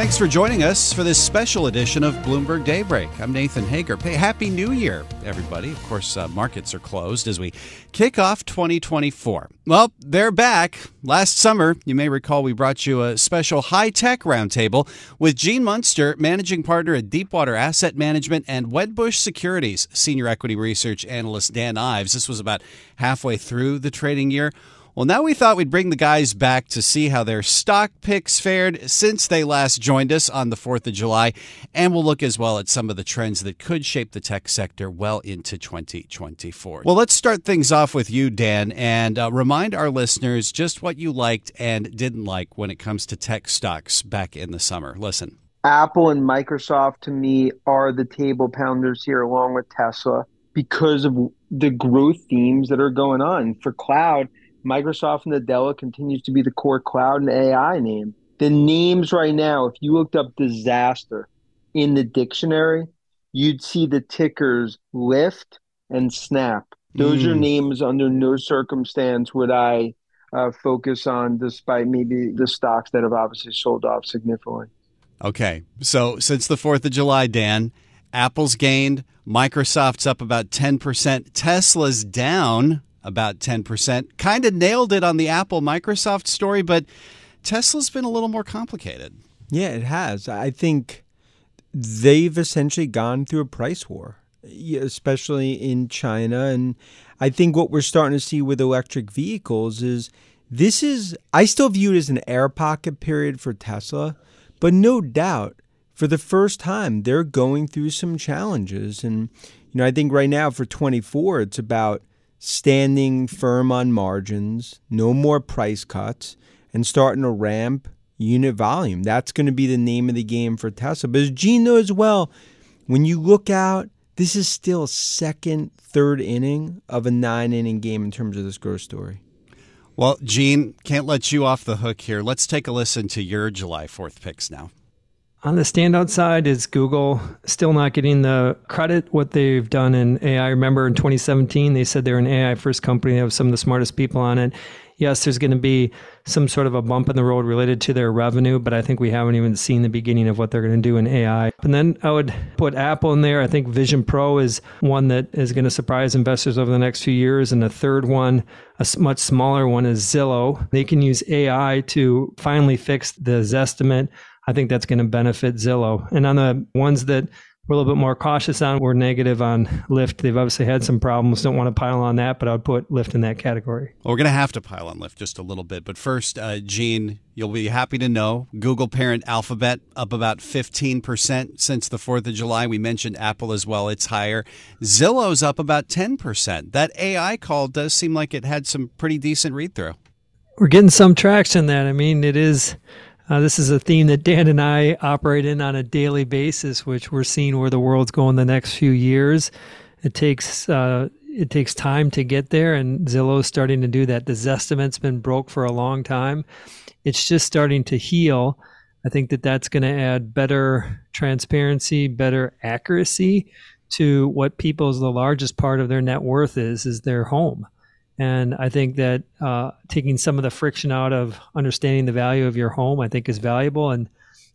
Thanks for joining us for this special edition of Bloomberg Daybreak. I'm Nathan Hager. Hey, Happy New Year, everybody. Of course, uh, markets are closed as we kick off 2024. Well, they're back. Last summer, you may recall we brought you a special high tech roundtable with Gene Munster, managing partner at Deepwater Asset Management, and Wedbush Securities, senior equity research analyst Dan Ives. This was about halfway through the trading year. Well, now we thought we'd bring the guys back to see how their stock picks fared since they last joined us on the 4th of July. And we'll look as well at some of the trends that could shape the tech sector well into 2024. Well, let's start things off with you, Dan, and uh, remind our listeners just what you liked and didn't like when it comes to tech stocks back in the summer. Listen. Apple and Microsoft to me are the table pounders here, along with Tesla, because of the growth themes that are going on. For cloud, Microsoft and Nadella continues to be the core cloud and AI name. The names right now, if you looked up disaster in the dictionary, you'd see the tickers Lyft and Snap. Those mm. are names under no circumstance would I uh, focus on, despite maybe the stocks that have obviously sold off significantly. Okay. So since the 4th of July, Dan, Apple's gained, Microsoft's up about 10%, Tesla's down about 10%. Kind of nailed it on the Apple Microsoft story, but Tesla's been a little more complicated. Yeah, it has. I think they've essentially gone through a price war, especially in China. And I think what we're starting to see with electric vehicles is this is, I still view it as an air pocket period for Tesla, but no doubt for the first time, they're going through some challenges. And, you know, I think right now for 24, it's about standing firm on margins, no more price cuts, and starting to ramp unit volume. That's going to be the name of the game for Tesla. But as Gene knows well, when you look out, this is still second, third inning of a nine inning game in terms of this growth story. Well, Gene, can't let you off the hook here. Let's take a listen to your July 4th picks now. On the standout side is Google still not getting the credit what they've done in AI. Remember in 2017 they said they're an AI first company. They have some of the smartest people on it. Yes, there's going to be some sort of a bump in the road related to their revenue, but I think we haven't even seen the beginning of what they're going to do in AI. And then I would put Apple in there. I think Vision Pro is one that is going to surprise investors over the next few years. And the third one, a much smaller one, is Zillow. They can use AI to finally fix the Zestimate I think that's going to benefit Zillow. And on the ones that we're a little bit more cautious on, we're negative on Lyft. They've obviously had some problems. Don't want to pile on that, but I would put Lyft in that category. Well, we're going to have to pile on Lyft just a little bit. But first, uh, Gene, you'll be happy to know Google parent Alphabet up about 15% since the 4th of July. We mentioned Apple as well. It's higher. Zillow's up about 10%. That AI call does seem like it had some pretty decent read through. We're getting some traction that. I mean, it is uh, this is a theme that Dan and I operate in on a daily basis, which we're seeing where the world's going the next few years. It takes uh, it takes time to get there, and Zillow's starting to do that. The Zestimate's been broke for a long time. It's just starting to heal. I think that that's going to add better transparency, better accuracy to what people's the largest part of their net worth is is their home. And I think that uh, taking some of the friction out of understanding the value of your home, I think, is valuable. And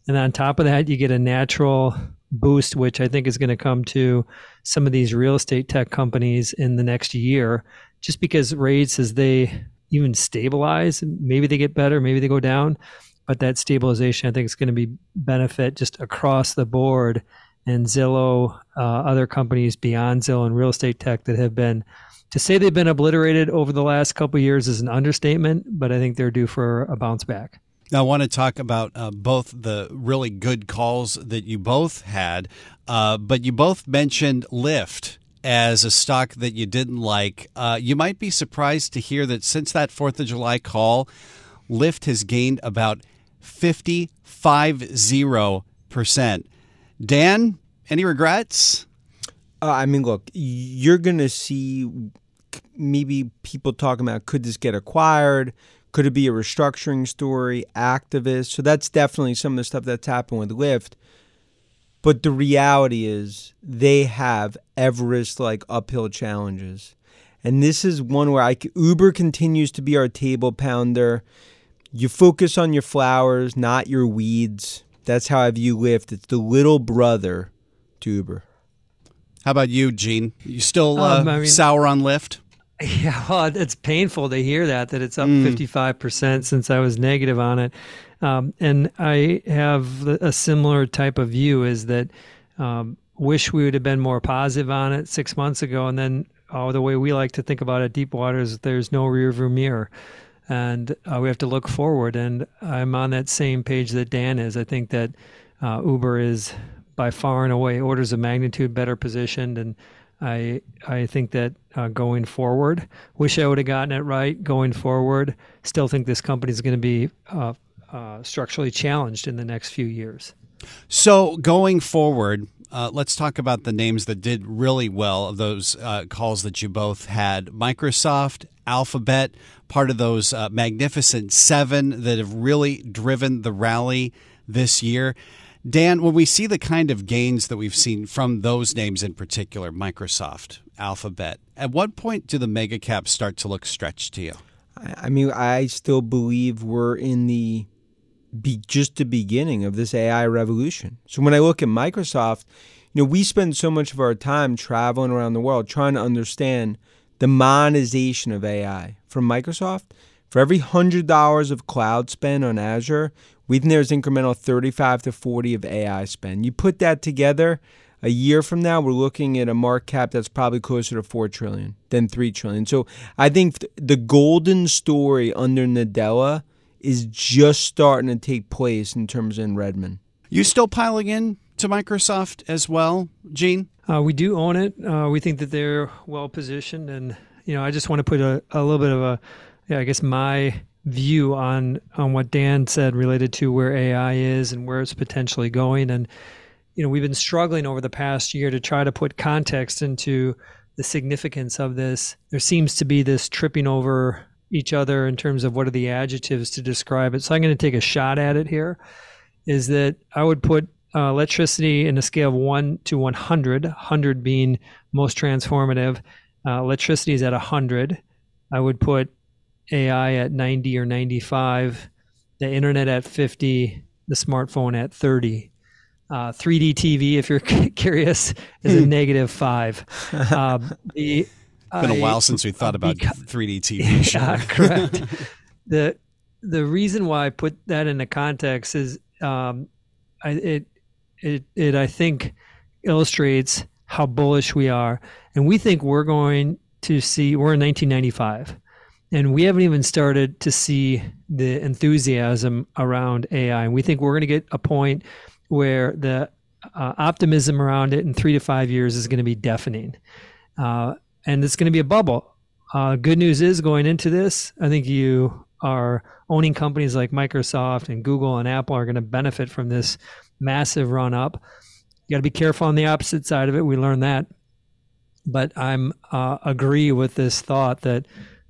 and on top of that, you get a natural boost, which I think is going to come to some of these real estate tech companies in the next year, just because rates as they even stabilize. Maybe they get better, maybe they go down, but that stabilization I think is going to be benefit just across the board. And Zillow, uh, other companies beyond Zillow and real estate tech that have been to say they've been obliterated over the last couple years is an understatement, but I think they're due for a bounce back. Now, I want to talk about uh, both the really good calls that you both had, uh, but you both mentioned Lyft as a stock that you didn't like. Uh, you might be surprised to hear that since that 4th of July call, Lyft has gained about 55%. Dan, any regrets? Uh, I mean, look, you're going to see maybe people talking about could this get acquired? Could it be a restructuring story? Activists. So that's definitely some of the stuff that's happened with Lyft. But the reality is they have Everest like uphill challenges. And this is one where I, Uber continues to be our table pounder. You focus on your flowers, not your weeds. That's how I view Lyft. It's the little brother to Uber. How about you, Gene? You still uh, um, I mean, sour on Lyft? Yeah, well, it's painful to hear that that it's up fifty five percent since I was negative on it, um, and I have a similar type of view. Is that um, wish we would have been more positive on it six months ago, and then oh, the way we like to think about it, deep water is there's no rearview mirror, and uh, we have to look forward. And I'm on that same page that Dan is. I think that uh, Uber is by far and away orders of magnitude better positioned and I I think that uh, going forward, wish I would have gotten it right. Going forward, still think this company is going to be uh, uh, structurally challenged in the next few years. So going forward, uh, let's talk about the names that did really well of those uh, calls that you both had. Microsoft, Alphabet, part of those uh, magnificent seven that have really driven the rally this year. Dan, when we see the kind of gains that we've seen from those names in particular, Microsoft, Alphabet, at what point do the mega caps start to look stretched to you? I mean, I still believe we're in the be just the beginning of this AI revolution. So when I look at Microsoft, you know, we spend so much of our time traveling around the world trying to understand the monetization of AI. From Microsoft, for every $100 of cloud spend on Azure, we think there's incremental 35 to 40 of AI spend. You put that together, a year from now, we're looking at a market cap that's probably closer to 4 trillion than 3 trillion. So I think the golden story under Nadella is just starting to take place in terms of in Redmond. You still piling in to Microsoft as well, Gene? Uh, we do own it. Uh, we think that they're well positioned, and you know, I just want to put a, a little bit of a, yeah, I guess my view on on what Dan said related to where AI is and where it's potentially going. And you know, we've been struggling over the past year to try to put context into the significance of this. There seems to be this tripping over each other in terms of what are the adjectives to describe it. So I'm going to take a shot at it here. Is that I would put uh, electricity in a scale of one to 100, 100 being most transformative. Uh, electricity is at 100. I would put AI at 90 or 95, the internet at 50, the smartphone at 30. Uh, 3D TV, if you're curious, is a hmm. negative five. Um, the, it's been a while since we thought about beca- 3D TV. Yeah, correct. the The reason why I put that into context is um, I, it it it I think illustrates how bullish we are, and we think we're going to see. We're in 1995 and we haven't even started to see the enthusiasm around AI. And we think we're going to get a point where the uh, optimism around it in three to five years is going to be deafening. Uh, and it's going to be a bubble. Uh, good news is going into this, I think you are owning companies like Microsoft and Google and Apple are going to benefit from this massive run up. You got to be careful on the opposite side of it. We learned that. But I'm uh, agree with this thought that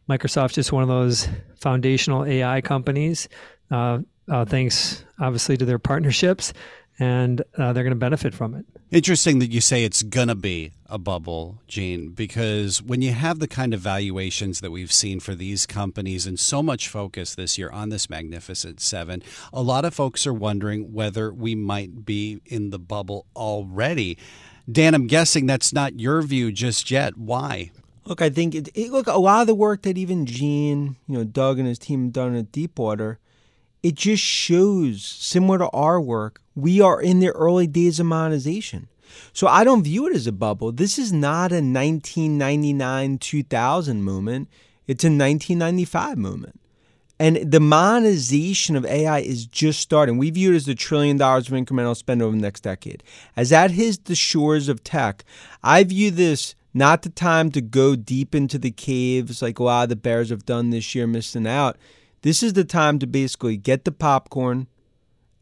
Microsoft's just one of those foundational AI companies, uh, uh, thanks obviously to their partnerships, and uh, they're going to benefit from it. Interesting that you say it's going to be a bubble, Gene, because when you have the kind of valuations that we've seen for these companies and so much focus this year on this Magnificent Seven, a lot of folks are wondering whether we might be in the bubble already. Dan, I'm guessing that's not your view just yet. Why? Look, I think it, it, look a lot of the work that even Gene, you know, Doug and his team done at Deepwater, it just shows similar to our work, we are in the early days of monetization. So I don't view it as a bubble. This is not a 1999 2000 moment. It's a 1995 moment. And the monetization of AI is just starting. We view it as a trillion dollars of incremental spend over the next decade. As that hits the shores of tech, I view this not the time to go deep into the caves like a lot of the bears have done this year, missing out. This is the time to basically get the popcorn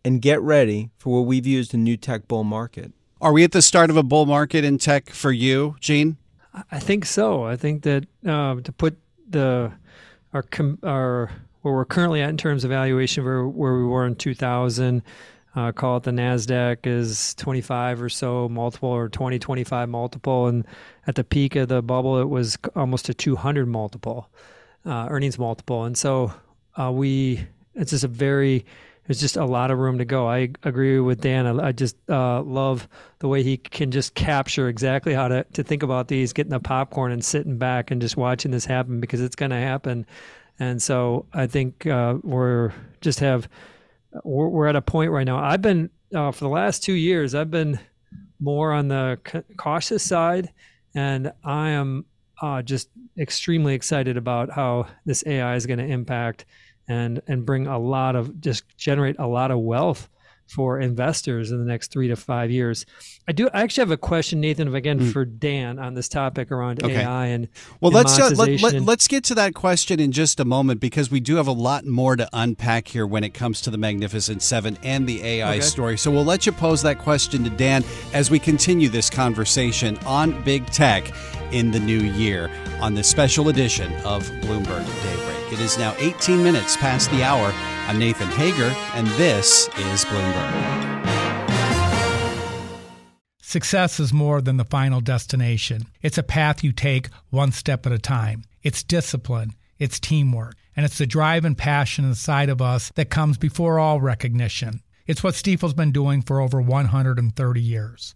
and get ready for what we view as the new tech bull market. Are we at the start of a bull market in tech for you, Gene? I think so. I think that uh, to put the our our where we're currently at in terms of valuation where, where we were in 2000 uh, call it the nasdaq is 25 or so multiple or 20 25 multiple and at the peak of the bubble it was almost a 200 multiple uh, earnings multiple and so uh, we it's just a very there's just a lot of room to go. I agree with Dan. I, I just uh, love the way he can just capture exactly how to, to think about these, getting the popcorn and sitting back and just watching this happen because it's going to happen. And so I think uh, we're just have we're, we're, at a point right now. I've been uh, for the last two years. I've been more on the cautious side, and I am uh, just extremely excited about how this AI is going to impact and and bring a lot of just generate a lot of wealth for investors in the next three to five years. I do. I actually have a question, Nathan, again mm. for Dan on this topic around okay. AI and well, and let's uh, let, let, let's get to that question in just a moment because we do have a lot more to unpack here when it comes to the Magnificent Seven and the AI okay. story. So we'll let you pose that question to Dan as we continue this conversation on big tech in the new year on this special edition of Bloomberg Daybreak. It is now 18 minutes past the hour. I'm Nathan Hager, and this is Bloomberg. Success is more than the final destination. It's a path you take one step at a time. It's discipline, it's teamwork, and it's the drive and passion inside of us that comes before all recognition. It's what Stifel's been doing for over 130 years.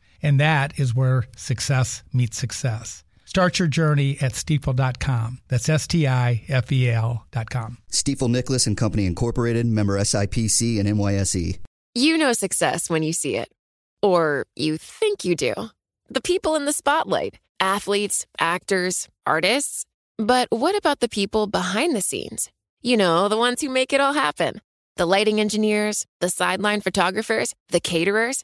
And that is where success meets success. Start your journey at stifel.com. That's S T I F E L.com. Stifel Nicolaus and Company Incorporated, member SIPC and NYSE. You know success when you see it, or you think you do. The people in the spotlight athletes, actors, artists. But what about the people behind the scenes? You know, the ones who make it all happen the lighting engineers, the sideline photographers, the caterers.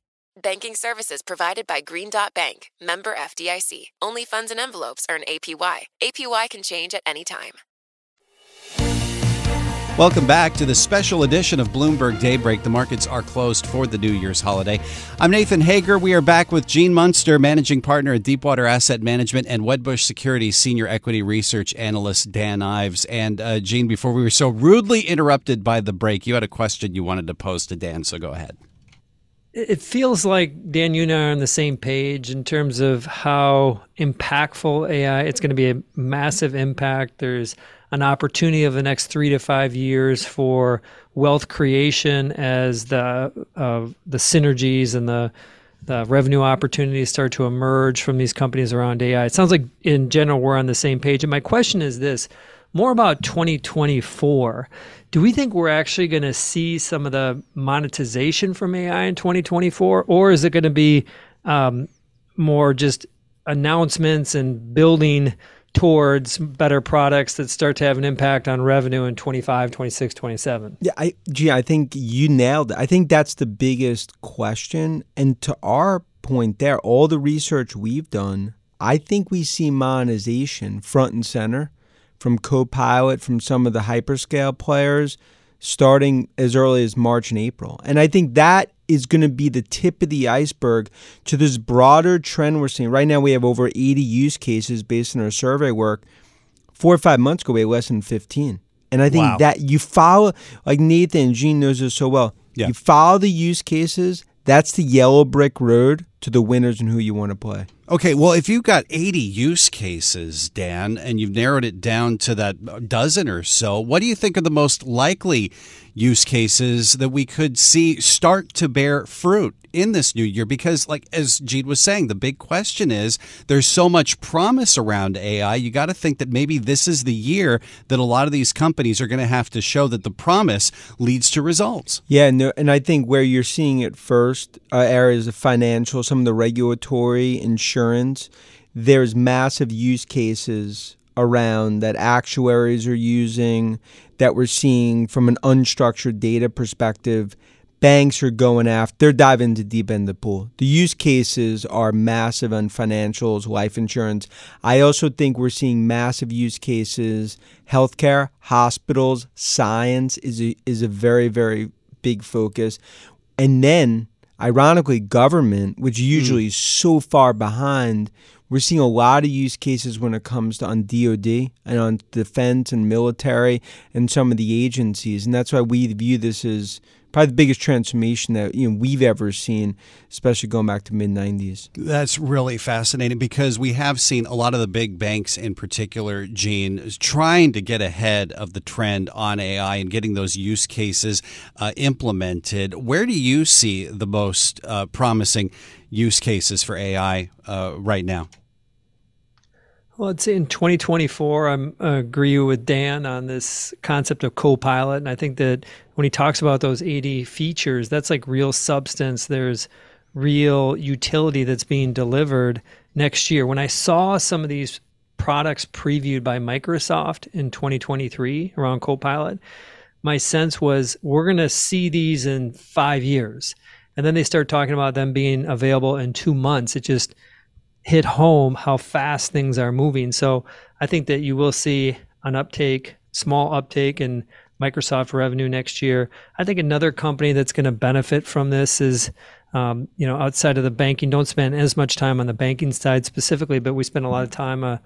Banking services provided by Green Dot Bank, member FDIC. Only funds and envelopes earn APY. APY can change at any time. Welcome back to the special edition of Bloomberg Daybreak. The markets are closed for the New Year's holiday. I'm Nathan Hager. We are back with Gene Munster, managing partner at Deepwater Asset Management, and Wedbush Securities senior equity research analyst Dan Ives. And uh, Gene, before we were so rudely interrupted by the break, you had a question you wanted to pose to Dan, so go ahead. It feels like Dan, you and I are on the same page in terms of how impactful AI. It's going to be a massive impact. There's an opportunity of the next three to five years for wealth creation as the uh, the synergies and the the revenue opportunities start to emerge from these companies around AI. It sounds like in general we're on the same page. And my question is this more about 2024. Do we think we're actually going to see some of the monetization from AI in 2024? Or is it going to be um, more just announcements and building towards better products that start to have an impact on revenue in 25, 26, 27. Yeah, I gee, I think you nailed it. I think that's the biggest question. And to our point there, all the research we've done, I think we see monetization front and center from Copilot, from some of the hyperscale players, starting as early as March and April. And I think that is going to be the tip of the iceberg to this broader trend we're seeing. Right now, we have over 80 use cases based on our survey work. Four or five months ago, we had less than 15. And I think Wow. that you follow, like Nathan and Gene knows this so well. Yeah. You follow the use cases. That's the yellow brick road to the winners and who you want to play. Okay, well, if you've got 80 use cases, Dan, and you've narrowed it down to that dozen or so, what do you think are the most likely use cases that we could see start to bear fruit in this new year? Because, like as Gene was saying, the big question is there's so much promise around AI. You got to think that maybe this is the year that a lot of these companies are going to have to show that the promise leads to results. Yeah, and, there- and I think where you're seeing it first, uh, areas of financial, some of the regulatory, insurance, there's massive use cases around that actuaries are using, that we're seeing from an unstructured data perspective. Banks are going after, they're diving into deep end the pool. The use cases are massive on financials, life insurance. I also think we're seeing massive use cases, healthcare, hospitals, science is a, is a very, very big focus. And then, ironically, government, which hmm. usually is so far behind, we're seeing a lot of use cases when it comes to on DoD and on defense and military and some of the agencies, and that's why we view this as probably the biggest transformation that you know we've ever seen, especially going back to mid '90s. That's really fascinating because we have seen a lot of the big banks, in particular, Gene, trying to get ahead of the trend on AI and getting those use cases uh, implemented. Where do you see the most uh, promising use cases for AI uh, right now? Well, say in 2024, I'm I agree with Dan on this concept of Copilot, and I think that when he talks about those 80 features, that's like real substance. There's real utility that's being delivered next year. When I saw some of these products previewed by Microsoft in 2023 around Copilot, my sense was we're going to see these in five years. And then they start talking about them being available in two months. It just hit home how fast things are moving. So I think that you will see an uptake, small uptake in Microsoft revenue next year. I think another company that's going to benefit from this is, um, you know, outside of the banking. Don't spend as much time on the banking side specifically, but we spend a lot of time uh,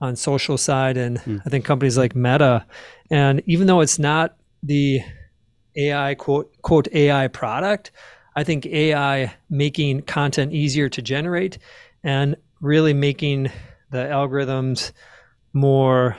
on social side, and I think companies like Meta, and even though it's not the AI quote quote AI product, I think AI making content easier to generate and really making the algorithms more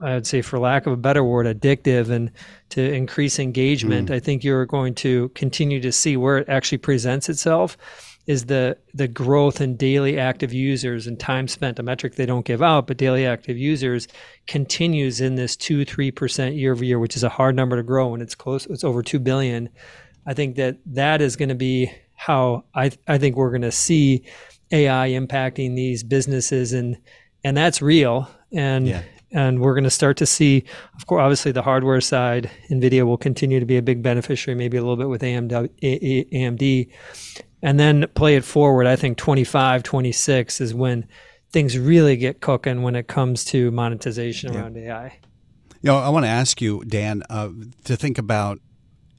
I would say for lack of a better word addictive and to increase engagement hmm. I think you're going to continue to see where it actually presents itself is the the growth in daily active users and time spent a metric they don't give out but daily active users continues in this 2 3% year over year which is a hard number to grow when it's close it's over 2 billion. I think that that is going to be how I I think we're going to see AI impacting these businesses and and that's real. And Yeah. and we're going to start to see of course obviously the hardware side Nvidia will continue to be a big beneficiary maybe a little bit with AMD A- A- AMD and then play it forward I think 25 26 is when things really get cooking when it comes to monetization around AI You know, I want to ask you, Dan, uh, to think about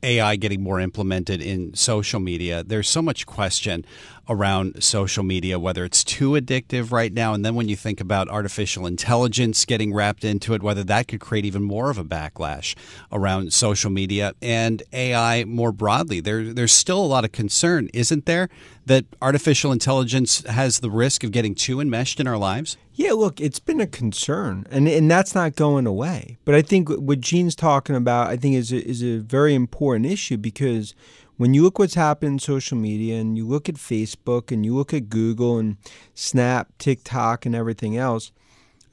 AI getting more implemented in social media. There's so much question around social media, whether it's too addictive right now, and then when you think about artificial intelligence getting wrapped into it, whether that could create even more of a backlash around social media and AI more broadly. There, there's still a lot of concern, isn't there, that artificial intelligence has the risk of getting too enmeshed in our lives? Yeah, look, it's been a concern, and and that's not going away. But I think what Gene's talking about, I think, is a, is a very important issue because when you look what's happened in social media, and you look at Facebook, and you look at Google, and Snap, TikTok, and everything else,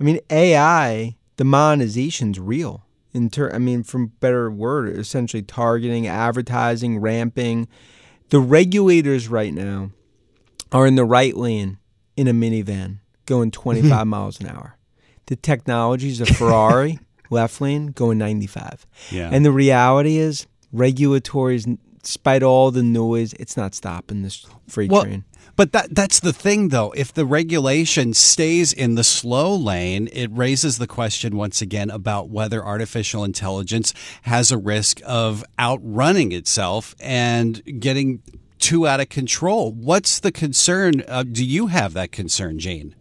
I mean, AI, the monetization's real. In ter- I mean, from better word, essentially targeting, advertising, ramping. The regulators right now are in the right lane in a minivan going 25 miles an hour. the technology's a Ferrari left lane going 95. Yeah. And the reality is, regulatory is, despite all the noise, it's not stopping this freight Well, train. But that that's the thing though. If the regulation stays in the slow lane, it raises the question once again about whether artificial intelligence has a risk of outrunning itself and getting too out of control. What's the concern? Uh, do you have that concern, Gene?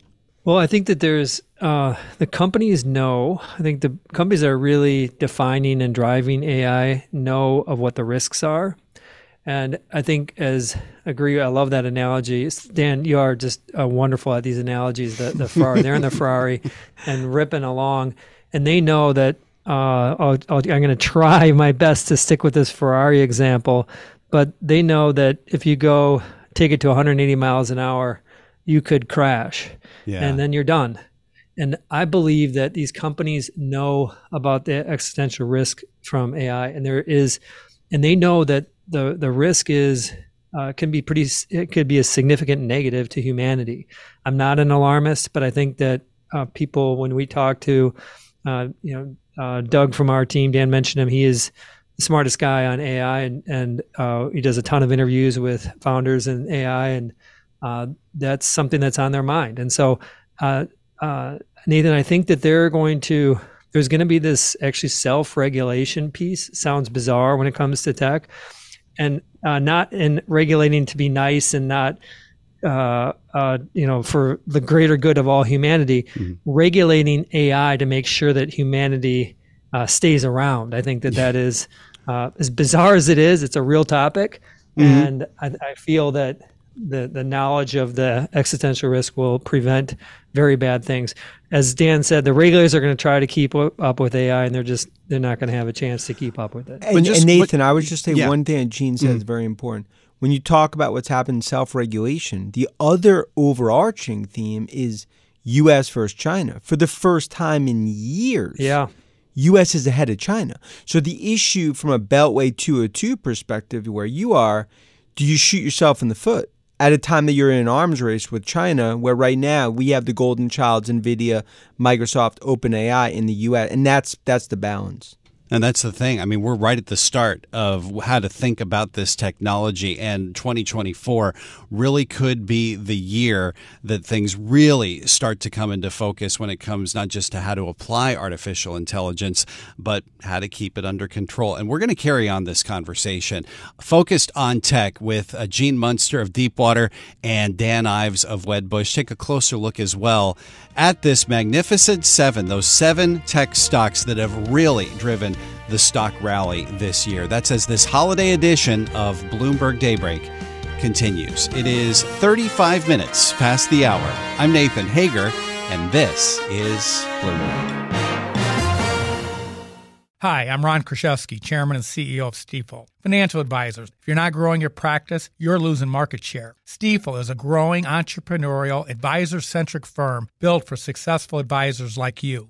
Well, I think that there's uh, the companies know. I think the companies that are really defining and driving AI know of what the risks are. And I think, as agree, I love that analogy. Dan, you are just uh, wonderful at these analogies. The, the Ferrari, they're in the Ferrari and ripping along, and they know that. Uh, I'll, I'll, I'm going to try my best to stick with this Ferrari example, but they know that if you go take it to 180 miles an hour, you could crash, Yeah. and then you're done. And I believe that these companies know about the existential risk from AI, and there is, and they know that the the risk is uh, can be pretty. It could be a significant negative to humanity. I'm not an alarmist, but I think that uh, people, when we talk to, uh, you know, uh, Doug from our team, Dan mentioned him. He is the smartest guy on AI, and and uh, he does a ton of interviews with founders and AI, and uh, that's something that's on their mind. And so, uh, uh, Nathan, I think that they're going to. There's going to be this actually self-regulation piece. Sounds bizarre when it comes to tech, and uh, not in regulating to be nice and not. Uh, uh, you know, for the greater good of all humanity, regulating AI to make sure that humanity uh, stays around. I think that that is uh, as bizarre as it is. It's a real topic, and I, I feel that the the knowledge of the existential risk will prevent very bad things. As Dan said, the regulators are going to try to keep up with AI, and they're just they're not going to have a chance to keep up with it. And, just- and but- Nathan, I would just say yeah. one thing that Gene said is mm. very important. When you talk about what's happened in self regulation, the other overarching theme is U.S. versus China. For the first time in years, Yeah, U.S. is ahead of China. So the issue from a Beltway 202 perspective, where you are, do you shoot yourself in the foot at a time that you're in an arms race with China, where right now we have the golden childs, NVIDIA, Microsoft, OpenAI in the U.S., and that's that's the balance. And that's the thing. I mean, we're right at the start of how to think about this technology, and 2024 really could be the year that things really start to come into focus when it comes not just to how to apply artificial intelligence, but how to keep it under control. And we're going to carry on this conversation focused on tech with uh, Gene Munster of Deepwater and Dan Ives of Wedbush. Take a closer look as well at this magnificent seven, those seven tech stocks that have really driven the stock rally this year. That's as this holiday edition of Bloomberg Daybreak continues. It is 35 minutes past the hour. I'm Nathan Hager, and this is Bloomberg. Hi, I'm Ron Kruszewski, Chairman and CEO of Stifel. Financial advisors, if you're not growing your practice, you're losing market share. Stifel is a growing entrepreneurial, advisor centric firm built for successful advisors like you.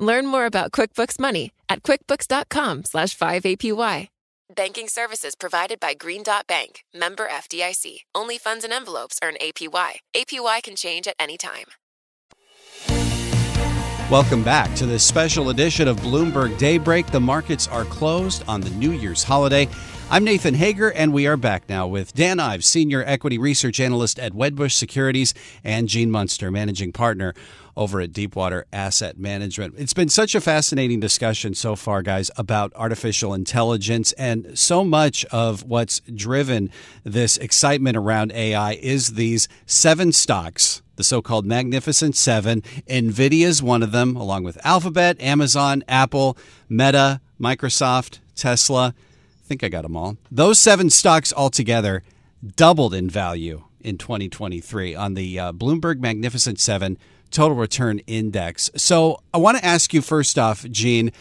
Learn more about QuickBooks Money at quickbooks.com slash 5APY. Banking services provided by Green Dot Bank, member FDIC. Only funds and envelopes earn APY. APY can change at any time. Welcome back to this special edition of Bloomberg Daybreak. The markets are closed on the New Year's holiday. I'm Nathan Hager, and we are back now with Dan Ives, Senior Equity Research Analyst at Wedbush Securities, and Gene Munster, Managing Partner over at Deepwater Asset Management. It's been such a fascinating discussion so far, guys, about artificial intelligence. And so much of what's driven this excitement around AI is these seven stocks the so called Magnificent Seven. NVIDIA is one of them, along with Alphabet, Amazon, Apple, Meta, Microsoft, Tesla I think I got them all. Those seven stocks altogether doubled in value in 2023 on the uh, Bloomberg Magnificent Seven Total Return Index. So I want to ask you first off, Gene.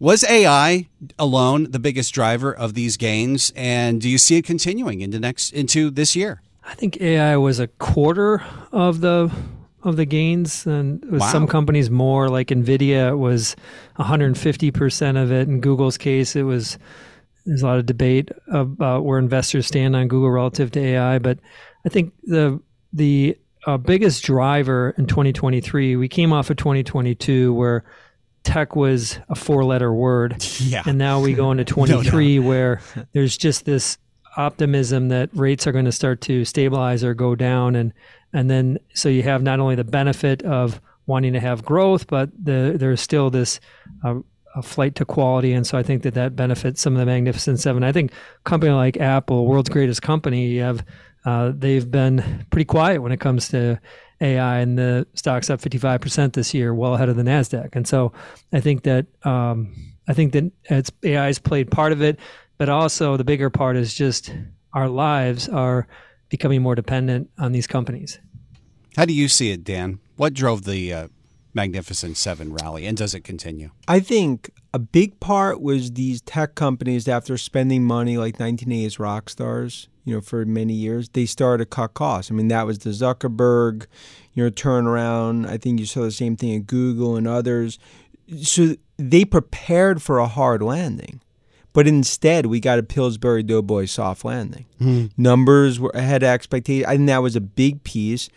Was AI alone the biggest driver of these gains, and do you see it continuing into next into this year? I think AI was a quarter of the of the gains, and with wow. some companies more. Like Nvidia was 150 percent of it. In Google's case, it was there's a lot of debate about where investors stand on Google relative to AI, but I think the the uh, biggest driver in 2023, we came off of 2022 where tech was a four-letter word, yeah. and now we go into 23 no, no. where there's just this optimism that rates are going to start to stabilize or go down, and and then so you have not only the benefit of wanting to have growth, but the, there's still this uh, a flight to quality, and so I think that that benefits some of the Magnificent Seven. I think company like Apple, world's greatest company, you have uh, they've been pretty quiet when it comes to AI, and the stock's up 55% this year, well ahead of the Nasdaq. And so I think that um, I think that it's AI has played part of it, but also the bigger part is just our lives are becoming more dependent on these companies. How do you see it, Dan? What drove the uh, Magnificent Seven rally, and does it continue? I think a big part was these tech companies, after spending money like 1980s rock stars, you know, for many years, they started to cut costs. I mean, that was the Zuckerberg, you know, turnaround. I think you saw the same thing at Google and others. So they prepared for a hard landing. But instead, we got a Pillsbury Doughboy soft landing. Mm. Numbers were ahead of expectations. I think that was a big piece.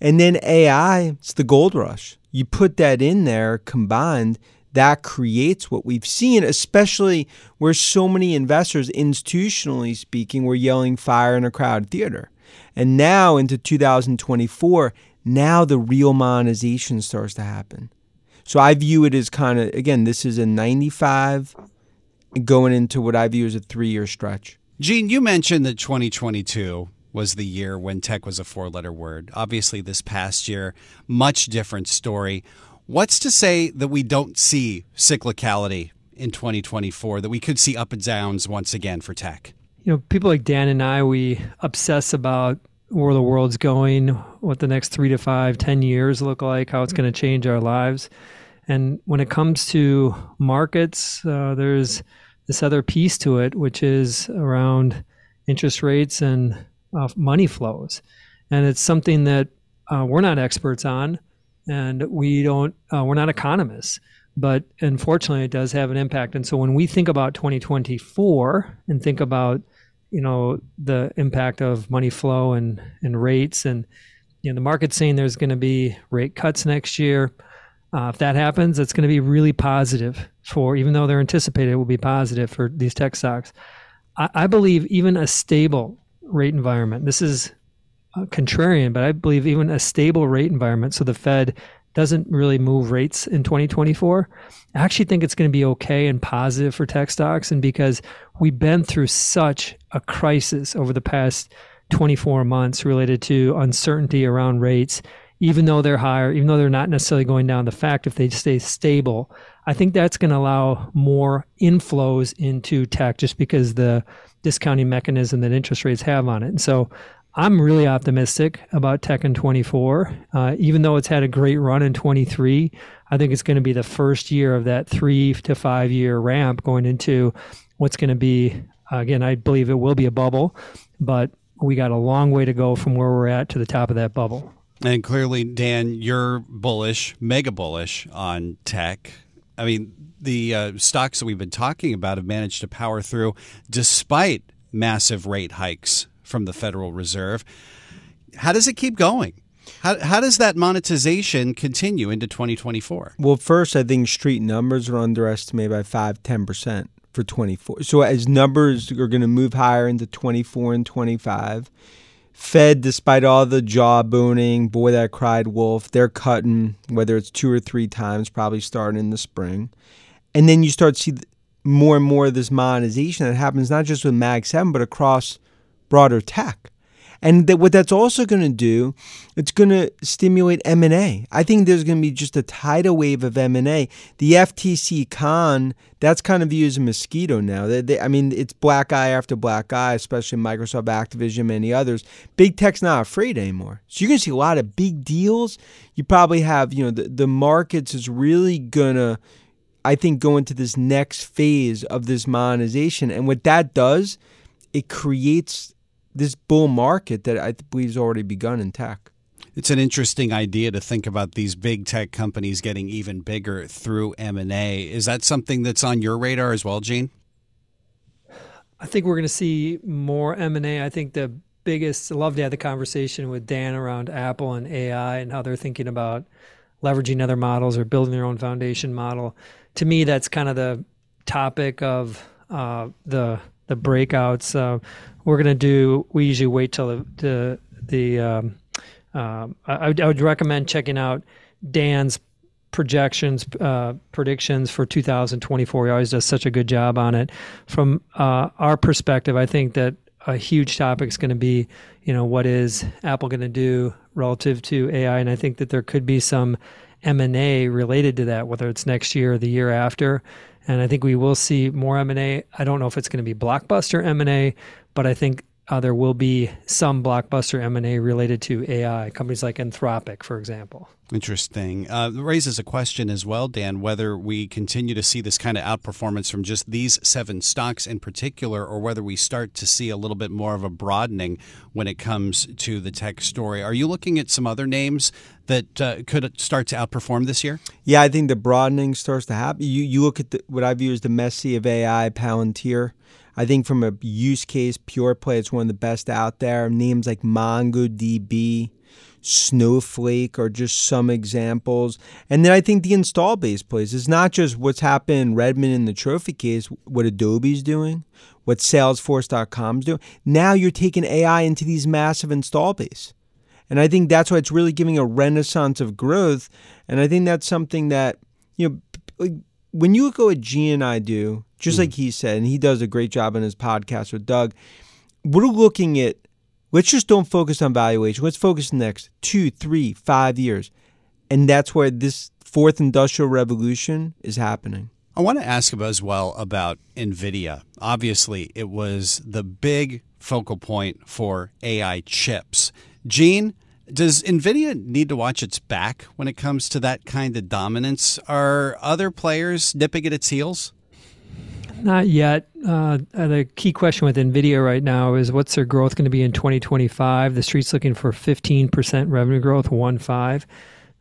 And then AI, it's the gold rush you put that in there combined, that creates what we've seen, especially where so many investors, institutionally speaking, were yelling fire in a crowded theater. And now into 2024, now the real monetization starts to happen. So I view it as kind of, again, this is a 95 going into what I view as a three year stretch. Gene, you mentioned that 2022 was the year when tech was a four letter word. Obviously, this past year, much different story. What's to say that we don't see cyclicality in 2024, that we could see up and downs once again for tech? You know, people like Dan and I, we obsess about where the world's going, what the next three to five, ten years look like, how it's going to change our lives. And when it comes to markets, uh, there's this other piece to it, which is around interest rates and uh, money flows, and it's something that uh, we're not experts on, and we don't. Uh, we're not economists, but unfortunately, it does have an impact. And so when we think about 2024 and think about you know the impact of money flow and and rates and you know the market's saying there's going to be rate cuts next year. Uh, if that happens, it's going to be really positive for, even though they're anticipated, it will be positive for these tech stocks. I, I believe even a stable rate environment. This is contrarian, but I believe even a stable rate environment, so the Fed doesn't really move rates in 2024. I actually think it's going to be okay and positive for tech stocks, and because we've been through such a crisis over the past 24 months related to uncertainty around rates, even though they're higher, even though they're not necessarily going down, the fact if they stay stable, I think that's going to allow more inflows into tech just because the discounting mechanism that interest rates have on it. And so I'm really optimistic about tech in 24. Uh, even though it's had a great run in 23, I think it's going to be the first year of that three to five year ramp going into what's going to be, again, I believe it will be a bubble, but we got a long way to go from where we're at to the top of that bubble. And clearly, Dan, you're bullish, mega bullish on tech. I mean, the uh, stocks that we've been talking about have managed to power through despite massive rate hikes from the Federal Reserve. How does it keep going? How, how does that monetization continue into 2024? Well, first, I think street numbers are underestimated by 5 10% for 24. So, as numbers are going to move higher into 24 and 25, Fed, despite all the jawboning, boy that cried wolf, they're cutting, whether it's two or three times, probably starting in the spring. And then you start to see more and more of this monetization that happens not just with Mag 7, but across broader tech. And that what that's also going to do, it's going to stimulate M&A. I think there's going to be just a tidal wave of M&A. The FTC Khan, that's kind of viewed as a mosquito now. They, they, I mean, it's black eye after black eye, especially Microsoft, Activision, many others. Big tech's not afraid anymore. So you're going to see a lot of big deals. You probably have, you know, the, the markets is really going to, I think, go into this next phase of this monetization. And what that does, it creates this bull market that I believe has already begun in tech. It's an interesting idea to think about these big tech companies getting even bigger through M&A. Is that something that's on your radar as well, Gene? I think we're going to see more M&A. I think the biggest I love to have the conversation with Dan around Apple and AI and how they're thinking about leveraging other models or building their own foundation model. To me, that's kind of the topic of uh, the the breakouts. Uh, we're to do. We usually wait till the the, the um, uh, I, I, would recommend checking out Dan's projections, uh, predictions for 2024. He always does such a good job on it. From uh, our perspective, I think that a huge topic is going to be, you know, what is Apple going to do relative to AI, and I think that there could be some M and A related to that, whether it's next year or the year after. And I think we will see more M&A. I don't know if it's going to be blockbuster M and A, but I think uh, there will be some blockbuster M&A related to AI, companies like Anthropic, for example. Interesting. Uh, raises a question as well, Dan, whether we continue to see this kind of outperformance from just these seven stocks in particular, or whether we start to see a little bit more of a broadening when it comes to the tech story. Are you looking at some other names that uh, could start to outperform this year? Yeah, I think the broadening starts to happen. You, you look at the, what I view as the Messi of AI, Palantir. I think from a use case, Pure Play, it's one of the best out there. Names like MongoDB, Snowflake are just some examples. And then I think the install base plays. It's not just what's happened Redmond in the trophy case, what Adobe's doing, what Salesforce.com's doing. Now you're taking AI into these massive install base. And I think that's why it's really giving a renaissance of growth. And I think that's something that, you know, when you look at G and I do, just mm. like he said, and he does a great job on his podcast with Doug, we're looking at let's just don't focus on valuation. Let's focus the next two, three, five years. And that's where this fourth industrial revolution is happening. I want to ask about as well about NVIDIA. Obviously, it was the big focal point for AI chips. Gene, does NVIDIA need to watch its back when it comes to that kind of dominance? Are other players nipping at its heels? Not yet. Uh, the key question with NVIDIA right now is what's their growth going to be in 2025? The street's looking for 15% revenue growth, 1 5.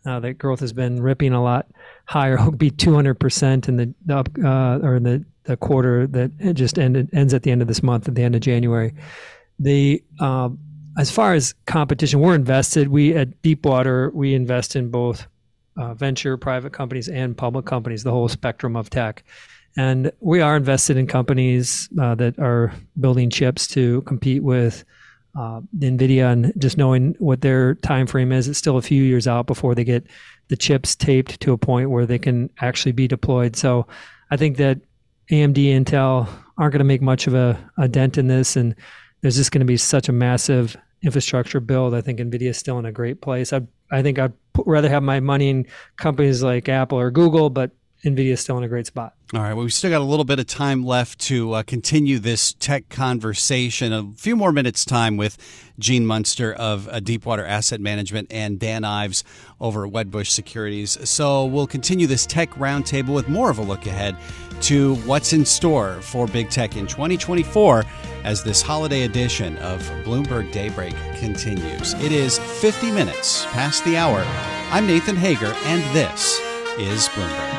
Uh, that growth has been ripping a lot higher. It'll be 200% in the uh, or in the, the quarter that just ended ends at the end of this month, at the end of January. The uh, as far as competition, we're invested. We at Deepwater, we invest in both uh, venture, private companies, and public companies, the whole spectrum of tech. And we are invested in companies uh, that are building chips to compete with uh, NVIDIA. And just knowing what their time frame is, it's still a few years out before they get the chips taped to a point where they can actually be deployed. So I think that AMD, Intel aren't going to make much of a, a dent in this, and there's just going to be such a massive infrastructure build, I think NVIDIA is still in a great place. I I think I'd rather have my money in companies like Apple or Google, but NVIDIA is still in a great spot. All right. Well, we've still got a little bit of time left to uh, continue this tech conversation. A few more minutes' time with Gene Munster of uh, Deepwater Asset Management and Dan Ives over at Wedbush Securities. So we'll continue this tech roundtable with more of a look ahead to what's in store for big tech in 2024 as this holiday edition of Bloomberg Daybreak continues. It is 50 minutes past the hour. I'm Nathan Hager, and this is Bloomberg.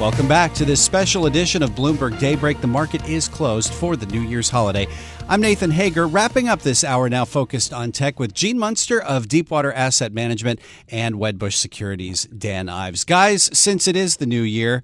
Welcome back to this special edition of Bloomberg Daybreak. The market is closed for the New Year's holiday. I'm Nathan Hager, wrapping up this hour now focused on tech with Gene Munster of Deepwater Asset Management and Wedbush Securities, Dan Ives. Guys, since it is the new year,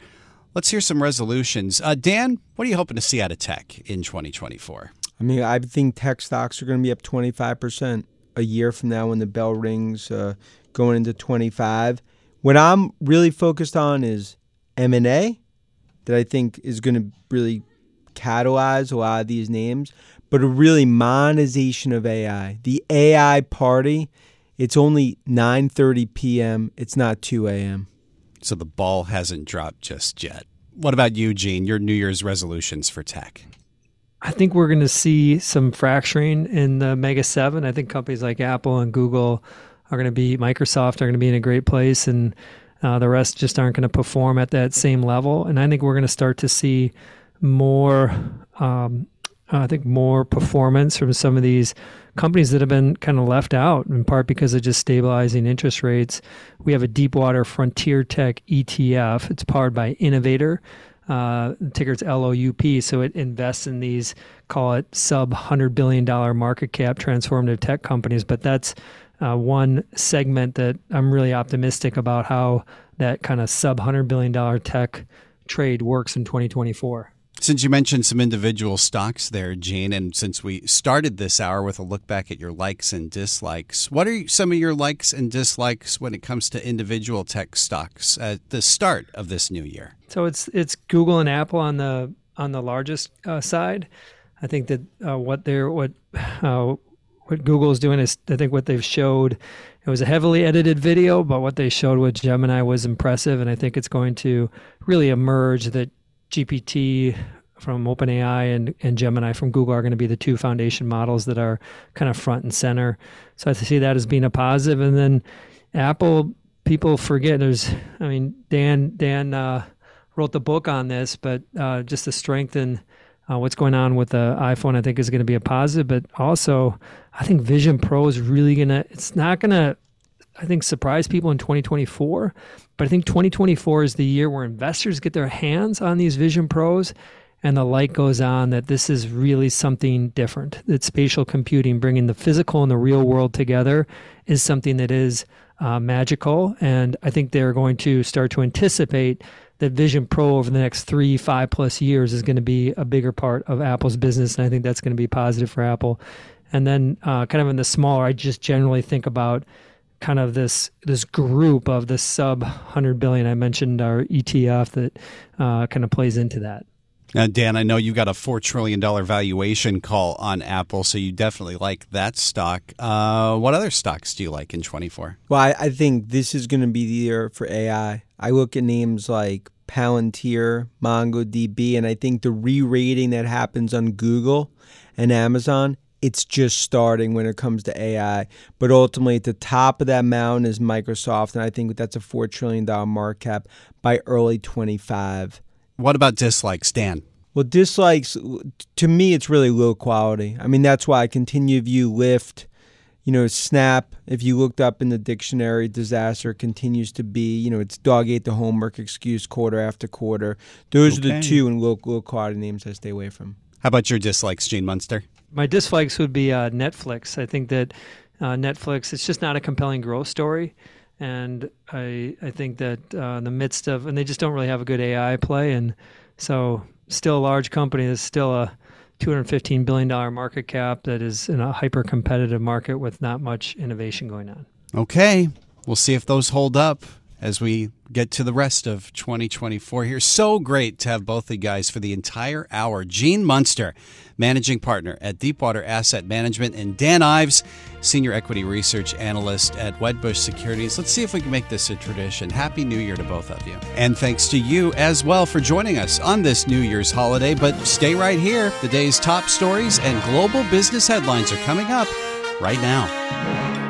let's hear some resolutions. Uh, Dan, what are you hoping to see out of tech in 2024? I mean, I think tech stocks are going to be up 25% a year from now when the bell rings uh, going into 25. What I'm really focused on is M&A that I think is going to really catalyze a lot of these names, but a really monetization of AI. The AI party, it's only 9:30 p.m. It's not 2 a.m. So the ball hasn't dropped just yet. What about you, Gene? Your New Year's resolutions for tech? I think we're going to see some fracturing in the Mega 7. I think companies like Apple and Google are going to be, Microsoft are going to be in a great place. And uh, the rest just aren't going to perform at that same level. And I think we're going to start to see more, um, I think, more performance from some of these companies that have been kind of left out, in part because of just stabilizing interest rates. We have a Deepwater Frontier Tech ETF. It's powered by Innovator. Uh, ticker's LOUP. So it invests in these, call it sub $100 billion market cap transformative tech companies. But that's uh, one segment that I'm really optimistic about how that kind of sub $100 billion tech trade works in 2024. Since you mentioned some individual stocks there, Gene, and since we started this hour with a look back at your likes and dislikes, what are some of your likes and dislikes when it comes to individual tech stocks at the start of this new year? So it's it's Google and Apple on the on the largest uh, side. I think that uh, what they're what uh, what Google is doing is I think what they've showed. It was a heavily edited video, but what they showed with Gemini was impressive, and I think it's going to really emerge that GPT from OpenAI and, and Gemini from Google are going to be the two foundation models that are kind of front and center. So I see that as being a positive. And then Apple, people forget there's, I mean, Dan Dan uh, wrote the book on this, but uh, just to strengthen uh, what's going on with the iPhone, I think is going to be a positive. But also, I think Vision Pro is really to. It's not to. I think surprise people in 2024, but I think 2024 is the year where investors get their hands on these Vision Pros and the light goes on that this is really something different. That spatial computing, bringing the physical and the real world together, is something that is uh, magical. And I think they're going to start to anticipate that Vision Pro over the next three, five plus years is going to be a bigger part of Apple's business. And I think that's going to be positive for Apple. And then, uh, kind of in the smaller, I just generally think about kind of this this group of the sub 100 billion I mentioned our ETF that uh, kind of plays into that. Now, Dan, I know you got a $4 trillion valuation call on Apple, so you definitely like that stock. Uh, what other stocks do you like in 24? Well, I, I think this is going to be the year for AI. I look at names like Palantir, MongoDB, and I think the re rating that happens on Google and Amazon, it's just starting when it comes to AI. But ultimately, at the top of that mountain is Microsoft, and I think that's a $4 trillion market cap by early 25. What about dislikes, Dan? Well, dislikes, to me, it's really low quality. I mean, that's why I continue to view Lyft you know, Snap, if you looked up in the dictionary, disaster continues to be, you know, it's dog ate the homework excuse quarter after quarter. Those okay. are the two and local, low quality names I stay away from. How about your dislikes, Gene Munster? My dislikes would be uh, Netflix. I think that uh, Netflix, it's just not a compelling growth story. And I, I think that uh, in the midst of, and they just don't really have a good AI play. And so, still a large company, there's still a, $215 billion market cap that is in a hyper competitive market with not much innovation going on. Okay. We'll see if those hold up as we get to the rest of 2024 here. So great to have both the guys for the entire hour. Gene Munster, managing partner at Deepwater Asset Management, and Dan Ives, senior equity research analyst at Wedbush Securities. Let's see if we can make this a tradition. Happy New Year to both of you. And thanks to you as well for joining us on this New Year's holiday. But stay right here. The day's top stories and global business headlines are coming up right now.